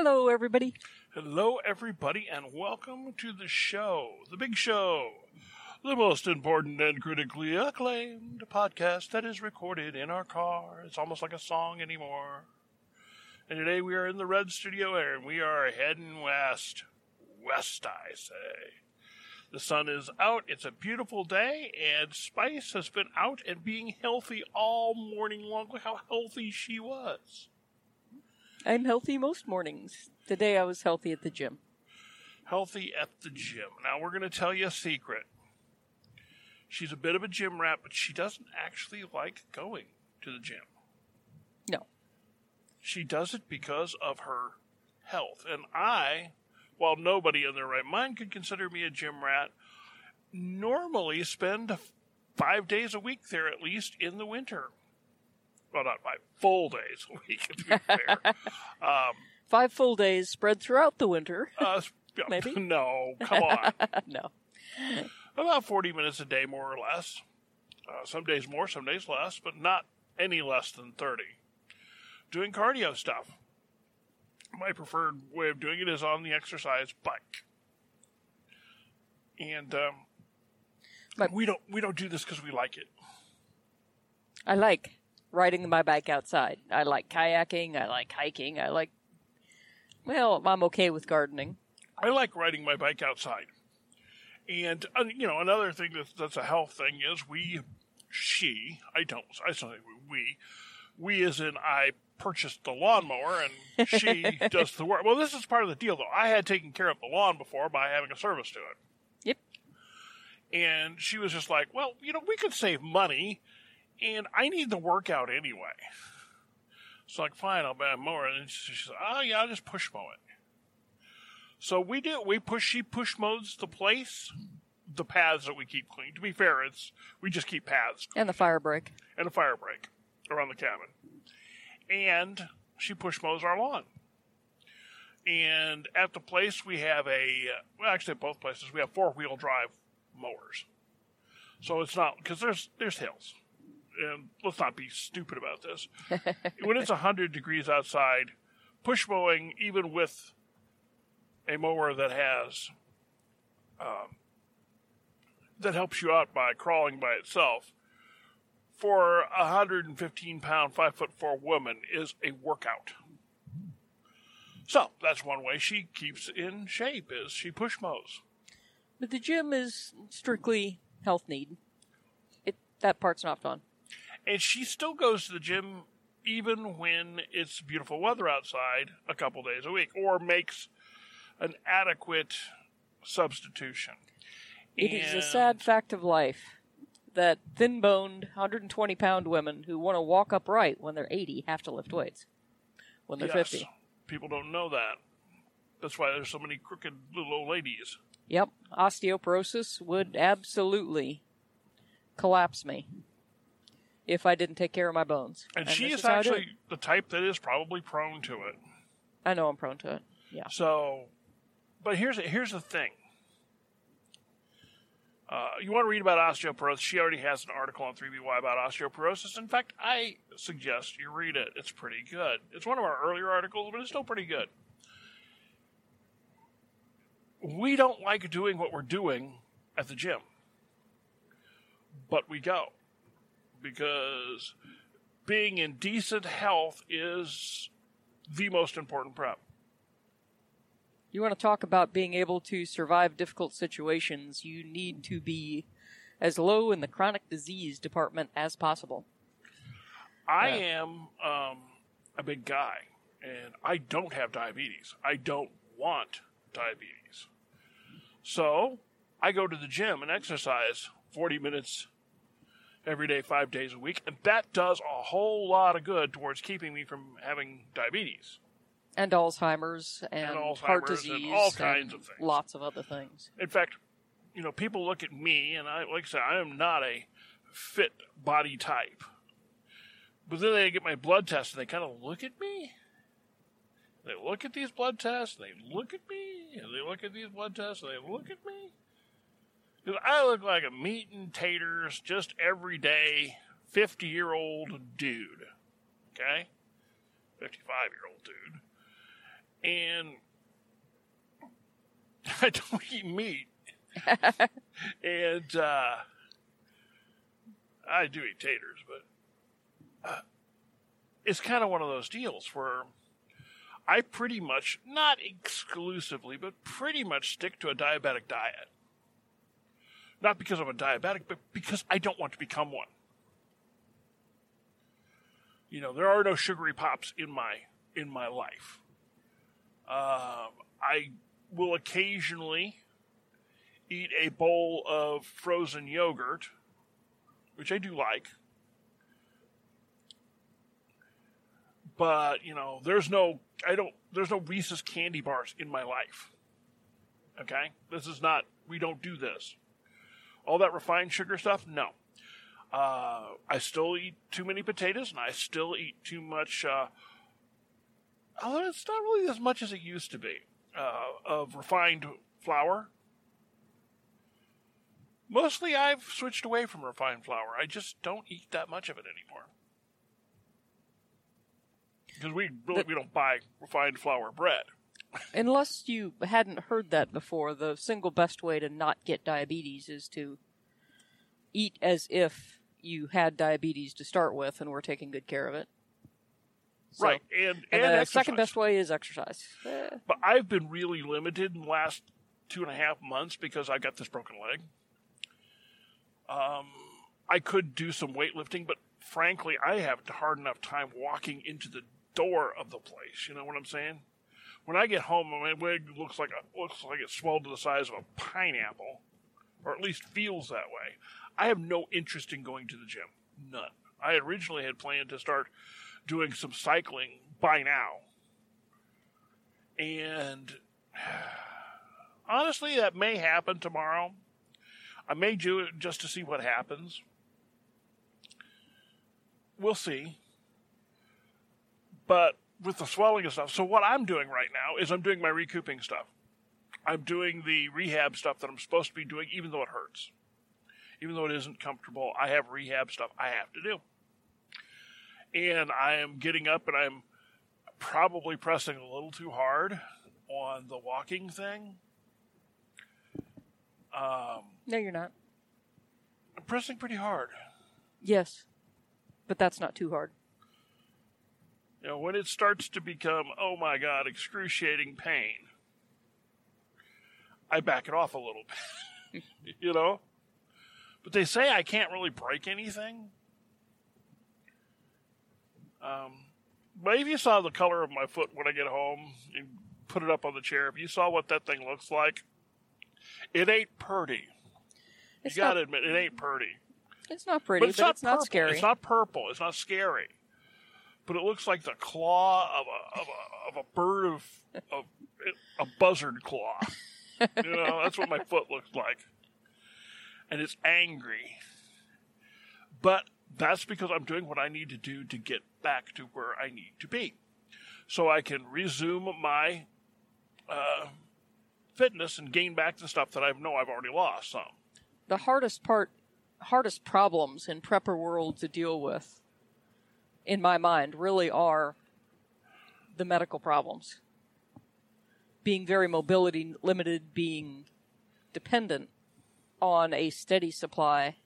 Hello, everybody. Hello, everybody, and welcome to the show, the big show, the most important and critically acclaimed podcast that is recorded in our car. It's almost like a song anymore. And today we are in the Red Studio Air, and we are heading west. West, I say. The sun is out. It's a beautiful day, and Spice has been out and being healthy all morning long. Look how healthy she was. I'm healthy most mornings. Today I was healthy at the gym. Healthy at the gym. Now we're going to tell you a secret. She's a bit of a gym rat, but she doesn't actually like going to the gym. No. She does it because of her health. And I, while nobody in their right mind could consider me a gym rat, normally spend five days a week there at least in the winter. Well, not five full days a week, to be fair. um, Five full days spread throughout the winter. uh, Maybe? No, come on. no. About 40 minutes a day, more or less. Uh, some days more, some days less, but not any less than 30. Doing cardio stuff. My preferred way of doing it is on the exercise bike. And um, But- we don't we don't do this because we like it. I like riding my bike outside. I like kayaking. I like hiking. I like. Well, I'm okay with gardening. I like riding my bike outside. And uh, you know, another thing that's that's a health thing is we, she, I don't, I don't think we, we as in I purchased the lawnmower and she does the work. Well, this is part of the deal though. I had taken care of the lawn before by having a service to it. Yep. And she was just like, well, you know, we could save money, and I need the workout anyway. So like, fine, I'll buy a mower. And she says, oh yeah, I'll just push mow it. So we do. We push. She push mows the place, the paths that we keep clean. To be fair, it's we just keep paths And the fire break. and a fire break around the cabin, and she push mows our lawn. And at the place we have a well, actually at both places we have four wheel drive mowers. So it's not because there's there's hills, and let's not be stupid about this. when it's hundred degrees outside, push mowing even with a mower that has um, that helps you out by crawling by itself for a 115 pound, five foot four woman is a workout. So that's one way she keeps in shape is she push mows. But the gym is strictly health need. It that part's not fun. And she still goes to the gym even when it's beautiful weather outside a couple days a week or makes an adequate substitution. It is a sad fact of life that thin boned, 120 pound women who want to walk upright when they're 80 have to lift weights when they're Yes, 50. People don't know that. That's why there's so many crooked little old ladies. Yep, osteoporosis would absolutely collapse me if I didn't take care of my bones. And, this she is how I do it. actually the type that is probably prone to it. I know I'm prone to it. Yeah. So, but here's here's the thing. Uh, you want to read about osteoporosis? She already has an article on 3BY about osteoporosis. In fact, I suggest you read it. It's pretty good. It's one of our earlier articles, but it's still pretty good. We don't like doing what we're doing at the gym, but we go because being in decent health is the most important prep. You want to talk about being able to survive difficult situations, you need to be as low in the chronic disease department as possible. I Yeah. am um, a big guy, and I don't have diabetes. I don't want diabetes. So I go to the gym and exercise 40 minutes every day, five days a week, and that does a whole lot of good towards keeping me from having diabetes. And Alzheimer's and, Alzheimer's heart and all kinds of things. Lots of other things. In fact, you know, people look at me, and I, like I said, I am not a fit body type. But then they get my blood test, and they kind of look at me. They look at these blood tests, and they look at me, and they look at these blood tests, and they look at me. Because I look like a meat and taters, just everyday 50 year old dude. Okay? 55 year old dude. and I don't eat meat, and uh, I do eat taters, but uh, it's kind of one of those deals where I pretty much, not exclusively, but pretty much stick to a diabetic diet. Not because I'm a diabetic, but because I don't want to become one. You know, there are no sugary pops in my in my life. Um, I will occasionally eat a bowl of frozen yogurt, which I do like. But, you know, there's no I don't there's no Reese's candy bars in my life. Okay? This is not we don't do this. All that refined sugar stuff? No. Uh, I still eat too many potatoes and I still eat too much uh, although it's not really as much as it used to be, uh, of refined flour. Mostly I've switched away from refined flour. I just don't eat that much of it anymore. Because we really we don't buy refined flour bread. Unless you hadn't heard that before, the single best way to not get diabetes is to eat as if you had diabetes to start with and were taking good care of it. So, right, and and, and the exercise. second best way is exercise. Eh, But I've been really limited in the last two and a half months because I got this broken leg. Um, I could do some weightlifting, but frankly, I have a hard enough time walking into the door of the place. You know what I'm saying? When I get home, my leg looks like a, looks like it's swelled to the size of a pineapple, or at least feels that way. I have no interest in going to the gym. None. I originally had planned to start doing some cycling by now. And honestly, that may happen tomorrow. I may do it just to see what happens. We'll see. But with the swelling and stuff, so what I'm doing right now is I'm doing my recouping stuff. I'm doing the rehab stuff that I'm supposed to be doing, even though it hurts. Even though it isn't comfortable, I have rehab stuff I have to do and I am getting up and I'm probably pressing a little too hard on the walking thing. Um, no, you're not. I'm pressing pretty hard. Yes, but that's not too hard. You know, when it starts to become, oh my god, excruciating pain, I back it off a little bit. you know? But they say I can't really break anything. Um, but if you saw the color of my foot when I get home and put it up on the chair, if you saw what that thing looks like, it ain't purty. It's you gotta admit, it ain't purty. It's not pretty, But it's but not it's not scary. It's not purple. It's not scary. But it looks like the claw of a of a, of a bird of, of a buzzard claw. you know, that's what my foot looks like, and it's angry. But that's because I'm doing what I need to do to get back to where I need to be, so I can resume my uh, fitness and gain back the stuff that I know I've already lost. Some. the hardest part, hardest problems in prepper world to deal with, in my mind, really are the medical problems. Being very mobility limited, being dependent on a steady supply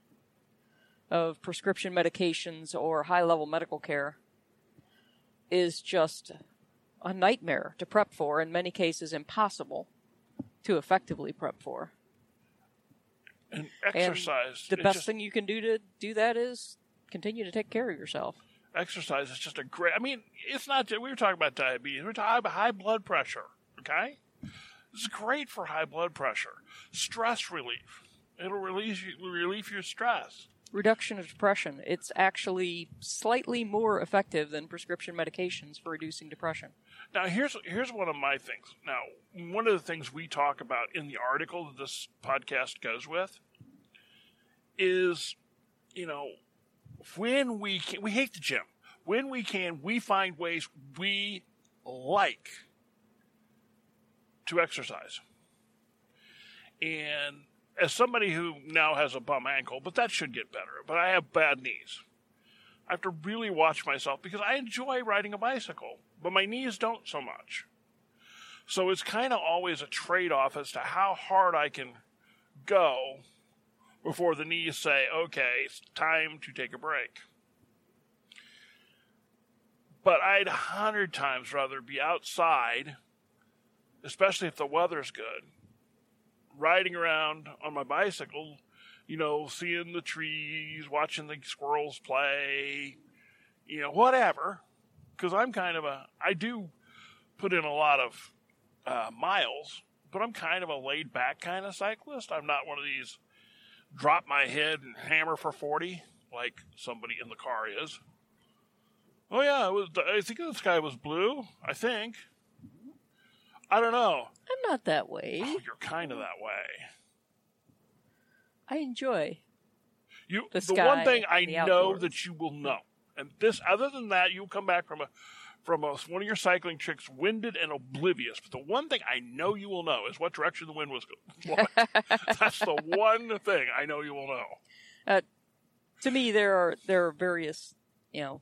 of prescription medications or high level medical care is just a nightmare to prep for, in many cases impossible to effectively prep for. And And exercise. the it's best just- thing you can do to do that is continue to take care of yourself. Exercise is just a great. I mean, it's not. We were talking about diabetes. We're talking about high blood pressure. Okay, this is great for high blood pressure. Stress relief. It'll relieve you, relieve your stress. Reduction of depression. It's actually slightly more effective than prescription medications for reducing depression. Now, here's here's one of my things. Now, one of the things we talk about in the article that this podcast goes with is, you know, when we can, we hate the gym. When we can, we find ways we like to exercise. And as somebody who now has a bum ankle, but that should get better, but I have bad knees. I have to really watch myself because I enjoy riding a bicycle, but my knees don't so much. So it's kind of always a trade off as to how hard I can go before the knees say, okay, it's time to take a break. But I'd a hundred times rather be outside, especially if the weather's good, riding around on my bicycle, you know, seeing the trees, watching the squirrels play, you know, whatever. Because I'm kind of a, I do put in a lot of uh, miles, but I'm kind of a laid back kind of cyclist. I'm not one of these drop my head and hammer for 40 like somebody in the car is. Oh yeah, it was. I think the sky was blue. I think. I don't know. I'm not that way. Oh, you're kind of that way. I enjoy. You. The The, one thing I know outdoors. that you will know, and this, other than that, you'll come back from a from a, one of your cycling trips winded and oblivious. But the one thing I know you will know is what direction the wind was going. That's the one thing I know you will know. Uh, to me, there are there are various, you know,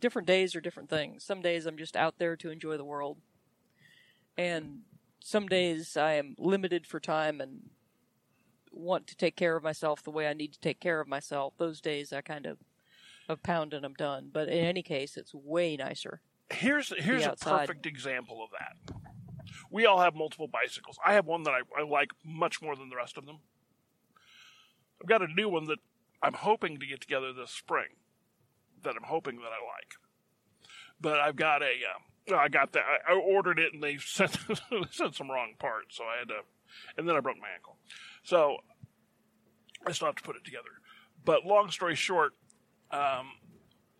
different days are different things. Some days I'm just out there to enjoy the world, and some days I am limited for time and want to take care of myself the way I need to take care of myself. Those days I kind of of pound and I'm done. But in any case, it's way nicer. Here's here's a perfect example of that. We all have multiple bicycles. I have one that I, I like much more than the rest of them. I've got a new one that I'm hoping to get together this spring. That I'm hoping that I like. But I've got a, uh, I got that. I, I ordered it and they sent they sent some wrong parts, so I had to, and then I broke my ankle. So I still have to put it together. But long story short, um,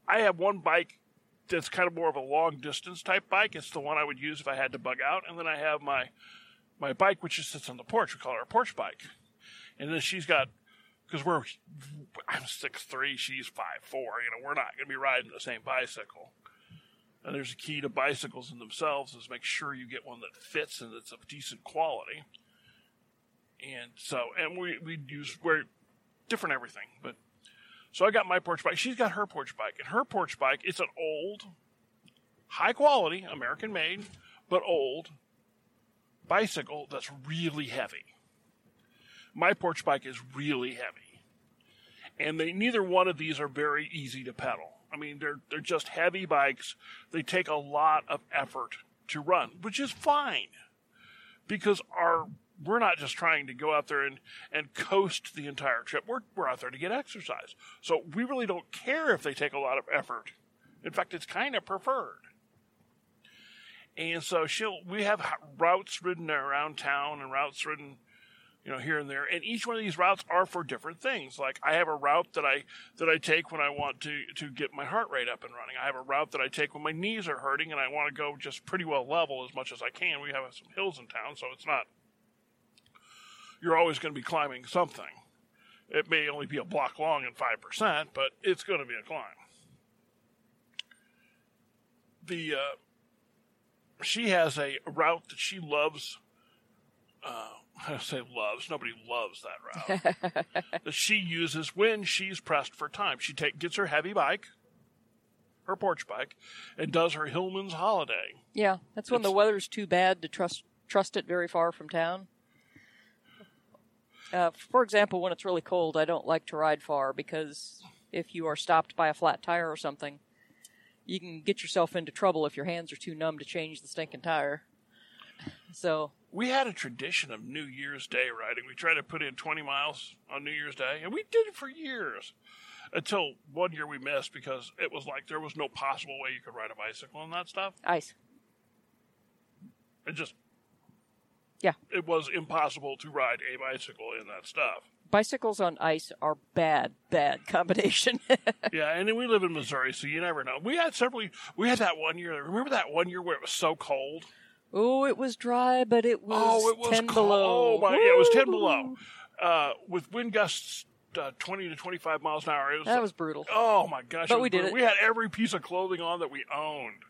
I have one bike that's kind of more of a long distance type bike. It's the one I would use if I had to bug out. And then I have my my bike, which just sits on the porch. We call her a porch bike. And then she's got because we're I'm six three, she's five four. You know, we're not going to be riding the same bicycle. And there's a key to bicycles in themselves is make sure you get one that fits and that's of decent quality. And so, and we we use we're different everything, but so I got my porch bike. She's got her porch bike, and her porch bike it's an old, high quality, American made, but old bicycle that's really heavy. My porch bike is really heavy, and they neither one of these are very easy to pedal. I mean, they're they're just heavy bikes. They take a lot of effort to run, which is fine because our we're not just trying to go out there and, and coast the entire trip. We're, we're out there to get exercise. So we really don't care if they take a lot of effort. In fact, it's kind of preferred. And so she'll, we have routes ridden around town and routes ridden, you know, here and there. And each one of these routes are for different things. Like I have a route that I, that I take when I want to, to get my heart rate up and running. I have a route that I take when my knees are hurting and I want to go just pretty well level as much as I can. We have some hills in town, so it's not you're always going to be climbing something. It may only be a block long and 5%, but it's going to be a climb. The uh, she has a route that she loves. Uh, I say loves. Nobody loves that route. that she uses when she's pressed for time. She take gets her heavy bike, her porch bike, and does her Hillman's Holiday. Yeah, that's when the weather's too bad to trust trust it very far from town. Uh, for example, when it's really cold, I don't like to ride far because if you are stopped by a flat tire or something, you can get yourself into trouble if your hands are too numb to change the stinking tire. So, we had a tradition of New Year's Day riding. We tried to put in 20 miles on New Year's Day, and we did it for years. Until one year we missed because it was like there was no possible way you could ride a bicycle and that stuff. ice. It just, Yeah. it was impossible to ride a bicycle in that stuff. Bicycles on ice are bad, bad combination. yeah, and we live in Missouri, so you never know. We had several, we had that one year. Remember that one year where it was so cold? oh, it was dry, but it was, oh, it was 10 cold. below. Oh, my, yeah, it was 10 below. Uh, with wind gusts uh, 20 to 25 miles an hour. It was That was brutal. Oh my gosh! But we did it. We had every piece of clothing on that we owned.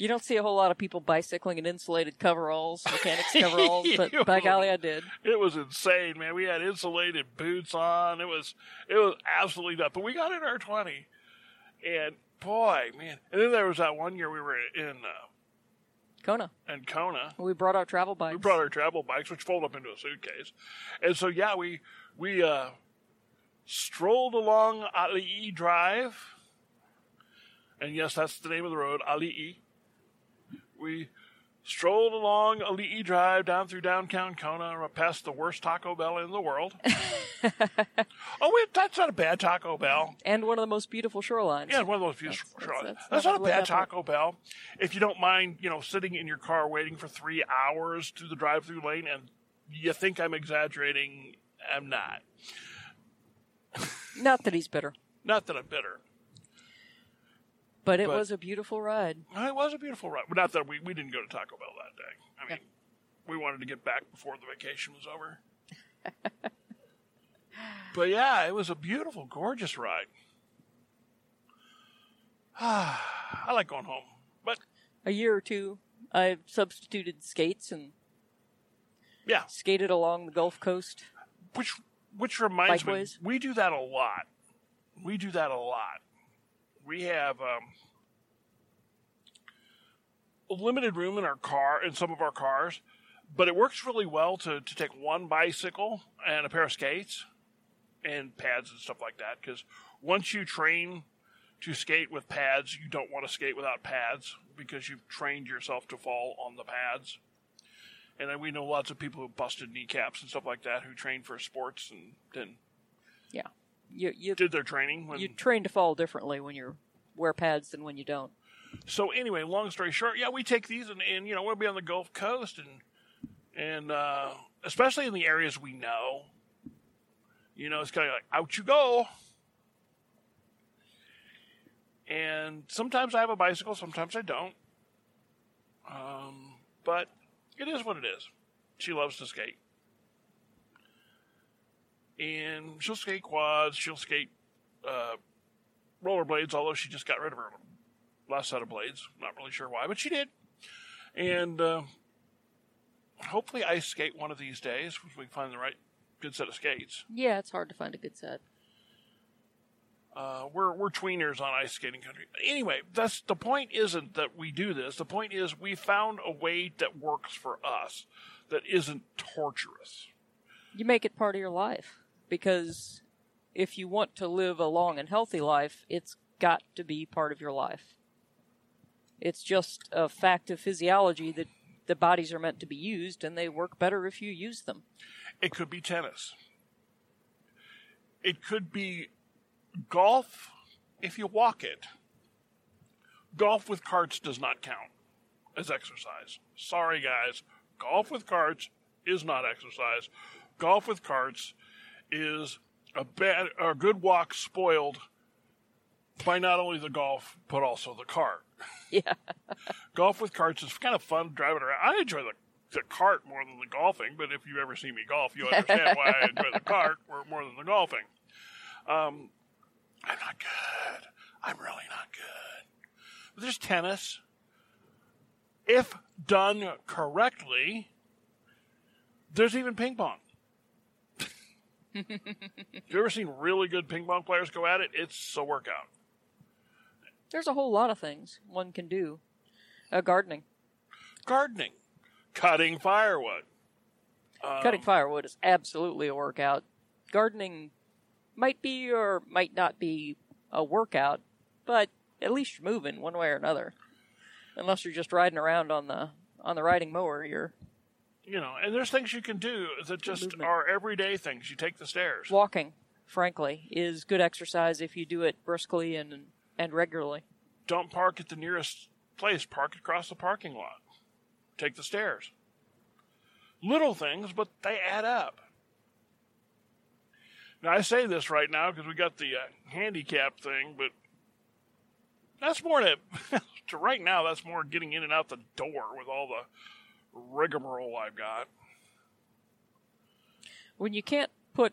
You don't see a whole lot of people bicycling in insulated coveralls, mechanics coveralls, but by golly, I did. It was insane, man. We had insulated boots on. It was it was absolutely nuts. But we got in our twenty, and boy, man. And then there was that one year we were in uh, Kona. and Kona. We brought our travel bikes. We brought our travel bikes, which fold up into a suitcase, and so yeah, we we uh, strolled along Ali'i Drive, and yes, that's the name of the road, Ali'i. We strolled along Ali'i Drive down through downtown Kona, uh, past the worst Taco Bell in the world. oh, wait, that's not a bad Taco Bell. and one of the most beautiful shorelines. Yeah, one of the most beautiful. That's- That's, that's- that's, that's not a not what bad Taco Bell. If you don't mind, you know, sitting in your car waiting for three hours to the drive-through lane, and you think I'm exaggerating, I'm not. Not that he's bitter, Not that I'm bitter. But it But- was a beautiful ride. It was a beautiful ride. But not that we, we didn't go to Taco Bell that day. I mean, we wanted to get back before the vacation was over. but yeah, it was a beautiful, gorgeous ride. I like going home. But A year or two, I substituted skates and yeah, skated along the Gulf Coast. which which reminds Bikeways? me, we do that a lot. We do that a lot. We have um, limited room in our car in some of our cars, but it works really well to to take one bicycle and a pair of skates and pads and stuff like that. Because once you train to skate with pads, you don't want to skate without pads because you've trained yourself to fall on the pads. And we know lots of people who busted kneecaps and stuff like that who trained for sports and then Yeah, you you did their training. When, you train to fall differently when you wear pads than when you don't. so anyway, long story short, yeah, we take these and, and you know we'll be on the Gulf Coast and and uh, especially in the areas we know, you know, it's kind of like out you go. And sometimes I have a bicycle, sometimes I don't. Um, but it is what it is. She loves to skate. And she'll skate quads, she'll skate uh, rollerblades, although she just got rid of her last set of blades. Not really sure why, but she did. And uh, hopefully ice skate one of these days if we find the right good set of skates. Yeah, it's hard to find a good set. Uh, we're we're tweeners on ice skating country. Anyway, that's the point. Isn't that we do this? The point is we found a way that works for us, that isn't torturous. You make it part of your life because if you want to live a long and healthy life, it's got to be part of your life. It's just a fact of physiology that the bodies are meant to be used and they work better if you use them. It could be tennis. It could be golf if you walk it. Golf with carts does not count as exercise. Sorry, guys. Golf with carts is not exercise. Golf with carts is a bad, a good walk spoiled by not only the golf but also the cart. Yeah. Golf with carts is kind of fun driving around. I enjoy the the cart more than the golfing, but if you ever see me golf, you understand why I enjoy the cart more than the golfing. Um, I'm not good. I'm really not good. But there's tennis. If done correctly, there's even ping pong. you ever seen really good ping pong players go at it? It's a workout. There's a whole lot of things one can do. Uh, gardening. Gardening, cutting firewood. Um, Cutting firewood is absolutely a workout. Gardening might be or might not be a workout, but at least you're moving one way or another. Unless you're just riding around on the on the riding mower, you're you know, and there's things you can do that just movement. are everyday things. You take the stairs. walking. Frankly, is good exercise if you do it briskly and and regularly. Don't park at the nearest place. Park across the parking lot. Take the stairs. Little things, but they add up. Now I say this right now because we got the uh, handicap thing, but that's more to, to right now. That's more getting in and out the door with all the rigmarole I've got. When you can't put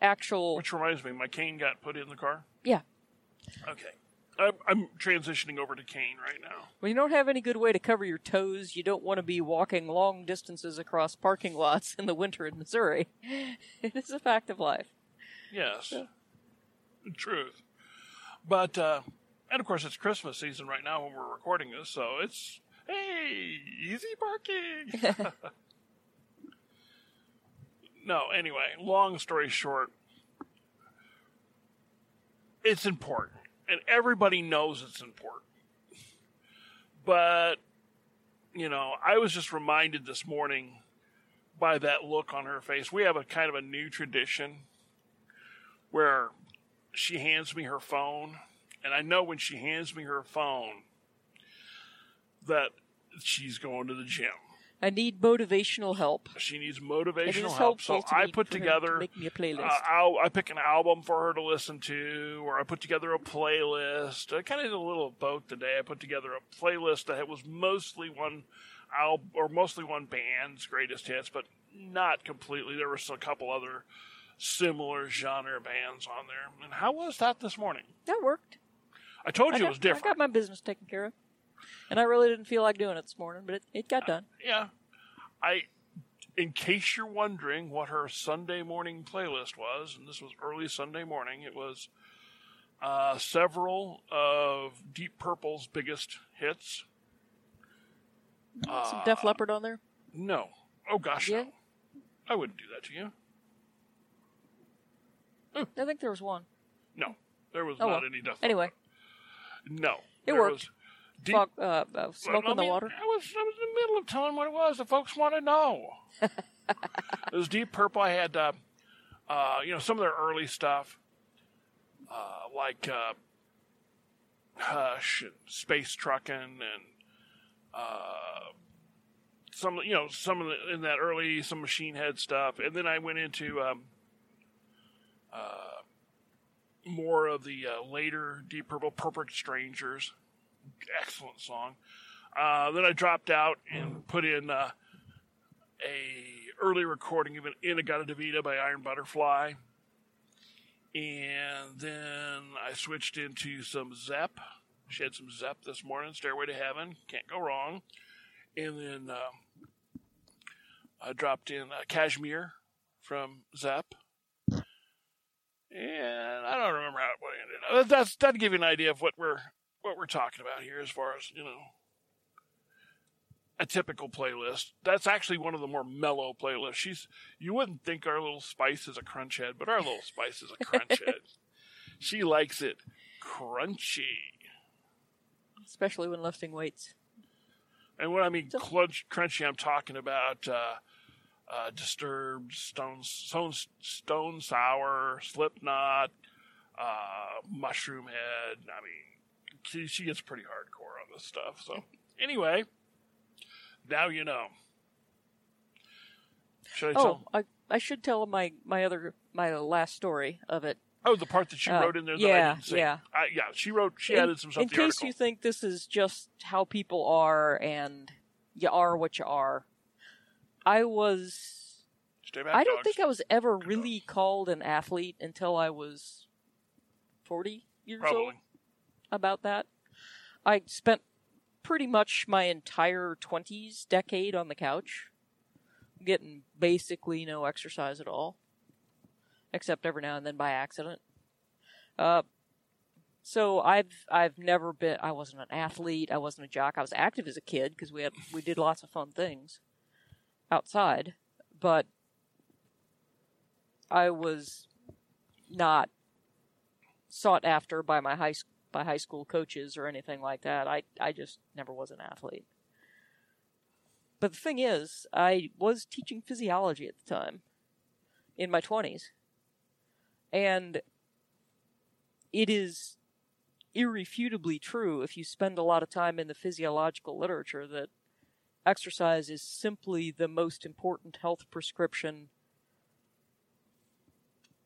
actual Which reminds me, my cane got put in the car. yeah, Okay. I'm, I'm transitioning over to cane right now. when you don't have any good way to cover your toes, you don't want to be walking long distances across parking lots in the winter in Missouri. It is a fact of life. Yes. Truth. But, uh, and of course, it's Christmas season right now when we're recording this, so it's hey, easy parking. no, anyway, long story short, it's important, and everybody knows it's important. But, you know, I was just reminded this morning by that look on her face. We have a kind of a new tradition where she hands me her phone, and I know when she hands me her phone that she's going to the gym. I need motivational help. She needs motivational help. So to I put for her to together make me a playlist. uh, I'll, I pick an album for her to listen to, or I put together a playlist. I kind of did a little of both today. I put together a playlist that was mostly one album or mostly one band's greatest hits, but not completely. There were a couple other similar genre bands on there. And how was that this morning? That worked. I told I you got, it was different. I got my business taken care of. And I really didn't feel like doing it this morning, but it, it got done. Yeah. I in case you're wondering what her Sunday morning playlist was, and this was early Sunday morning, it was uh, several of Deep Purple's biggest hits. Some Def Leppard on there. No. Oh gosh, Yeah? no. I wouldn't do that to you. I think there was one. No. There was Oh, not well. any Def Anyway, Leppard. No. It worked. was Fog, uh, uh, smoke I on the mean, water. I was, I was in the middle of telling what it was. The folks want to know. it was Deep Purple. I had, uh, uh, you know, some of their early stuff, uh, like uh, Hush and Space Truckin' and uh, some, you know, some of the, in that early some Machine Head stuff, and then I went into um, uh, more of the uh, later Deep Purple, Perfect Strangers excellent song. Uh, then I dropped out and put in uh, a early recording of an In-A-Gadda-Da-Vida by Iron Butterfly, and then I switched into some Zepp. She had some Zepp this morning. Stairway to Heaven, can't go wrong. And then uh, I dropped in uh, Kashmir from Zepp. And I don't remember how it ended. That's that'd give you an idea of what we're what we're talking about here as far as, you know, a typical playlist. That's actually one of the more mellow playlists. She's you wouldn't think our little spice is a crunch head, but our little spice is a crunch head. She likes it crunchy. especially when lifting weights. And when I mean So- crunch, crunchy, I'm talking about uh, uh, Disturbed, Stone, Stone, Stone Sour, Slipknot, uh, Mushroomhead. I mean, she, she gets pretty hardcore on this stuff. So, anyway, now you know. Should I Oh, tell? I I should tell my my other my last story of it. Oh, the part that she uh, wrote in there that I yeah, didn't see. yeah. I, yeah, she wrote. She in, added some stuff in case article. you think this is just how people are and you are what you are. I was Stay back, I don't dogs. think I was ever really called an athlete until I was 40 years old Probably. About that. I spent pretty much my entire 20s decade on the couch, getting basically no exercise at all, except every now and then by accident. Uh, so I've I've never been. I wasn't an athlete. I wasn't a jock. I was active as a kid because we had we did lots of fun things outside, but I was not sought after by my high s- by high school coaches or anything like that. I I just never was an athlete. But the thing is, I was teaching physiology at the time in my 20s. And it is irrefutably true if you spend a lot of time in the physiological literature that exercise is simply the most important health prescription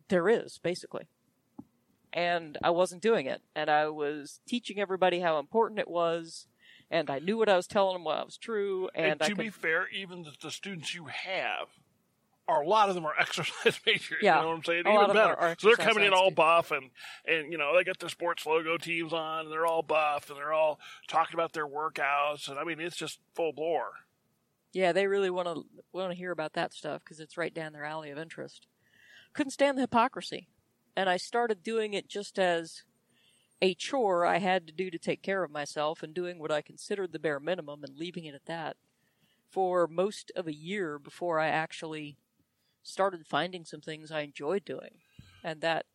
there is, basically. And I wasn't doing it. And I was teaching everybody how important it was. And I knew what I was telling them was true. And, And, I to could, be fair, even the, the students you have are a lot of them are exercise majors. Yeah. You know what I'm saying? A Even better. so they're coming in all buff and and you know they got their sports logo teams on and they're all buff and they're all talking about their workouts and I mean it's just full bore. Yeah, they really want to want to hear about that stuff because it's right down their alley of interest. Couldn't stand the hypocrisy, and I started doing it just as a chore I had to do to take care of myself and doing what I considered the bare minimum and leaving it at that for most of a year before I actually started finding some things I enjoyed doing. And that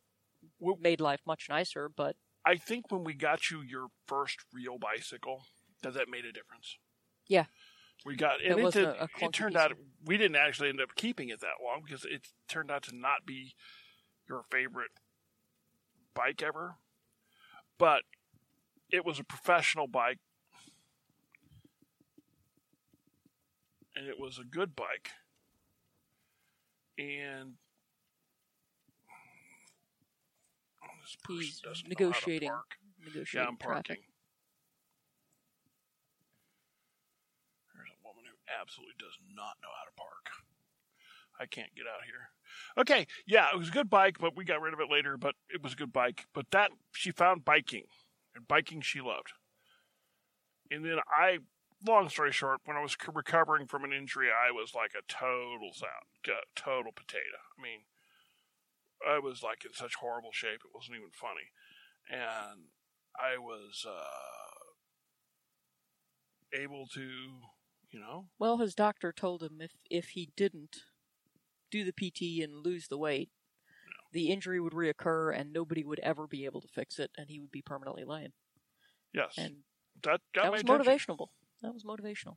Well- made life much nicer, but I think when we got you your first real bicycle, that that made a difference. Yeah. We got It and it, wasn't did, a- a clunky it turned piece out we didn't actually end up keeping it that long because it turned out to not be your favorite bike ever. But it was a professional bike and it was a good bike. And He's doesn't know how to negotiating. Yeah, negotiating I'm traffic. parking. There's a woman who absolutely does not know how to park. I can't get out here. Okay, yeah, it was a good bike, but we got rid of it later. But it was a good bike. But that she found biking, and biking she loved. And then I, long story short, when I was recovering from an injury, I was like a total sound, total potato. I mean, I was like in such horrible shape; it wasn't even funny. And I was uh, able to, you know, Well, his doctor told him if if he didn't do the PT and lose the weight, the injury would reoccur and nobody would ever be able to fix it, and he would be permanently lame. yes, And that that was attention. motivational. That was motivational.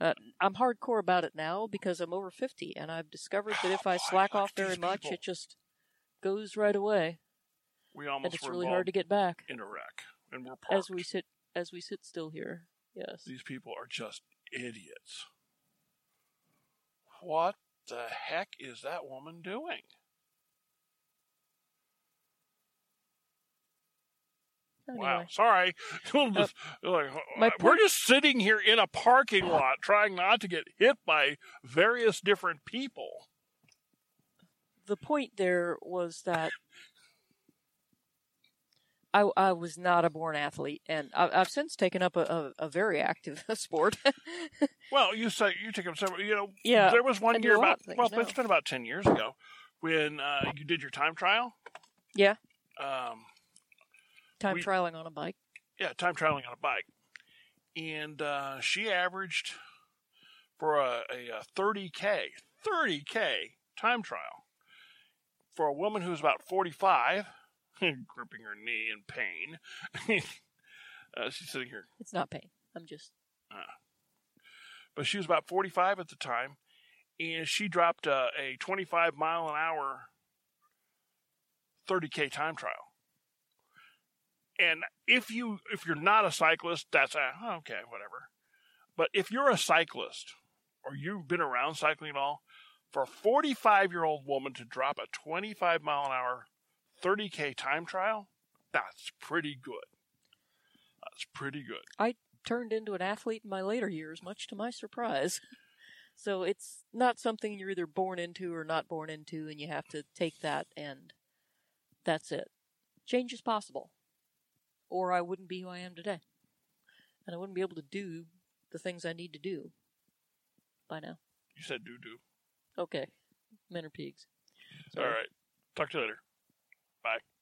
Uh, I'm hardcore about it now because I'm over 50, and I've discovered that if I slack off very much, people. it just goes right away, We and almost it's were really hard to get back in Iraq, and we're parked. as we sit as we sit still here. Yes. These people are just idiots. What the heck is that woman doing? Anyway, Wow, sorry. Like, Uh, we're just sitting here in a parking lot trying not to get hit by various different people. the point there was that I, I was not a born athlete, and I, I've since taken up a, a, a very active sport. Well, you say you took up several. You know, Yeah, there was one I year about things well, now. it's been about ten years ago when uh, you did your time trial. yeah, Um, time We- trialing on a bike. yeah, time trialing on a bike, and uh, she averaged for a, a, a 30k, 30k time trial for a woman who's about 45, gripping her knee in pain. uh, she's sitting here, It's not pain. I'm just but she was about 45 at the time, and she dropped a, a 25 mile an hour 30k time trial. And if you if you're not a cyclist, that's uh, okay, whatever. But if you're a cyclist or you've been around cycling at all, for a 45 year old woman to drop a 25 mile an hour 30k time trial, that's pretty good. That's pretty good. I turned into an athlete in my later years, much to my surprise. So it's not something you're either born into or not born into, and you have to take that, and that's it. Change is possible. Or I wouldn't be who I am today. And I wouldn't be able to do the things I need to do by now. You said do do. Okay. Men are pigs. All right. Talk to you later. Bye.